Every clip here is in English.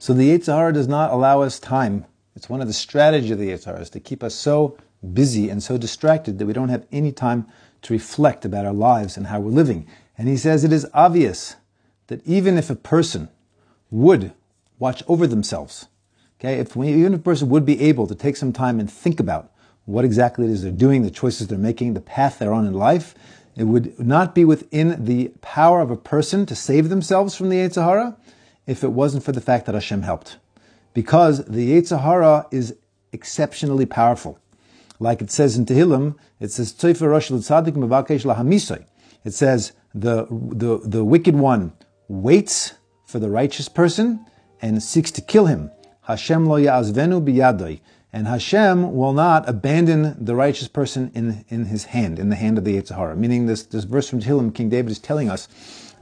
So the Yitzhara does not allow us time. It's one of the strategies of the Yitzhara is to keep us so busy and so distracted that we don't have any time to reflect about our lives and how we're living. And he says it is obvious that even if a person would watch over themselves, okay, if we, even if a person would be able to take some time and think about what exactly it is they're doing, the choices they're making, the path they're on in life, it would not be within the power of a person to save themselves from the Yitzhara if it wasn't for the fact that Hashem helped. Because the Yitzhara is exceptionally powerful. Like it says in Tehillim, it says, It says, the, the, the wicked one waits for the righteous person and seeks to kill him. Hashem lo ya'azvenu biyadoi. And Hashem will not abandon the righteous person in, in his hand, in the hand of the Yitzhara. Meaning this, this verse from Tehillim, King David is telling us,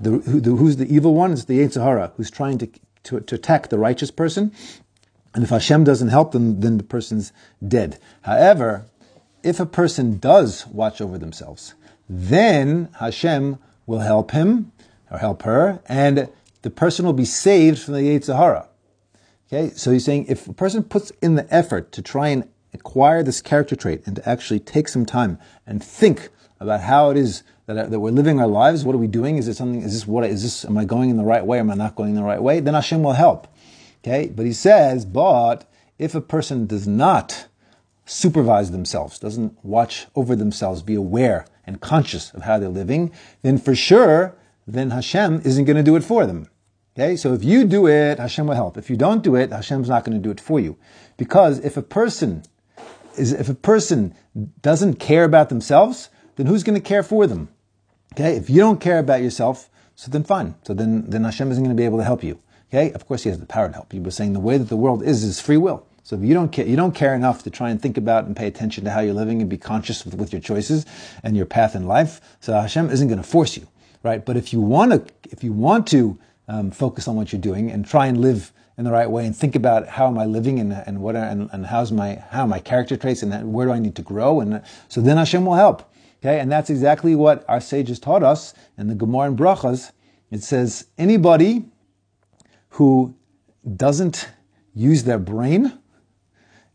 the, who, the, who's the evil one? It's the Yitzhara, who's trying to, to, to attack the righteous person. And if Hashem doesn't help them, then the person's dead. However, if a person does watch over themselves, then Hashem will help him or help her, and the person will be saved from the Yitzhara. Okay, so he's saying if a person puts in the effort to try and acquire this character trait and to actually take some time and think about how it is that, uh, that we're living our lives, what are we doing? Is it something? Is this what? Is this? Am I going in the right way? Am I not going in the right way? Then Hashem will help. Okay, but he says, but if a person does not supervise themselves, doesn't watch over themselves, be aware and conscious of how they're living, then for sure, then Hashem isn't going to do it for them. Okay, so if you do it, Hashem will help. If you don't do it, Hashem's not going to do it for you. Because if a person is, if a person doesn't care about themselves, then who's going to care for them? Okay, if you don't care about yourself, so then fine. So then, then Hashem isn't going to be able to help you. Okay, of course He has the power to help you, but saying the way that the world is is free will. So if you don't care, you don't care enough to try and think about and pay attention to how you're living and be conscious with, with your choices and your path in life. So Hashem isn't going to force you, right? But if you want to, if you want to um, focus on what you're doing and try and live in the right way and think about how am I living and, and what are, and, and how's my how are my character traits and where do I need to grow and so then Hashem will help. Okay, and that's exactly what our sages taught us in the Gemara and Brachas. It says anybody who doesn't use their brain,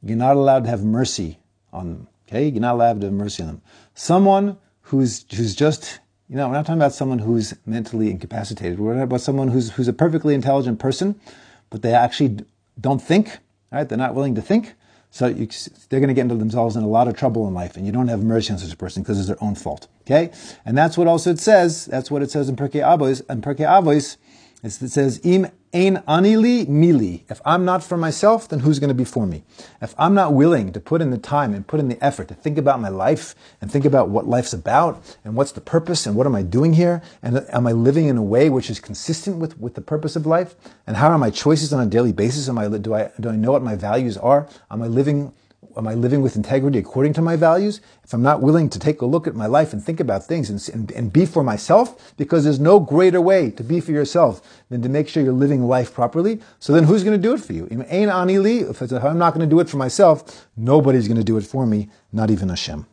you're not allowed to have mercy on them. Okay, you're not allowed to have mercy on them. Someone who's who's just you know, we're not talking about someone who's mentally incapacitated. We're talking about someone who's, who's a perfectly intelligent person, but they actually don't think, right? They're not willing to think. So you, they're going to get into themselves in a lot of trouble in life, and you don't have mercy on such a person because it's their own fault. Okay, and that's what also it says. That's what it says in Pirkei Avos. In Pirkei Avos, it says, "Im ein ani li mi li." If I'm not for myself, then who's going to be for me? If I'm not willing to put in the time and put in the effort to think about my life and think about what life's about and what's the purpose and what am I doing here and am I living in a way which is consistent with, with the purpose of life and how are my choices on a daily basis? Am I do I do I know what my values are? Am I living am I living with integrity according to my values? If I'm not willing to take a look at my life and think about things and, and, and, be for myself, because there's no greater way to be for yourself than to make sure you're living life properly. So then who's going to do it for you? If I'm not going to do it for myself, nobody's going to do it for me, not even Hashem.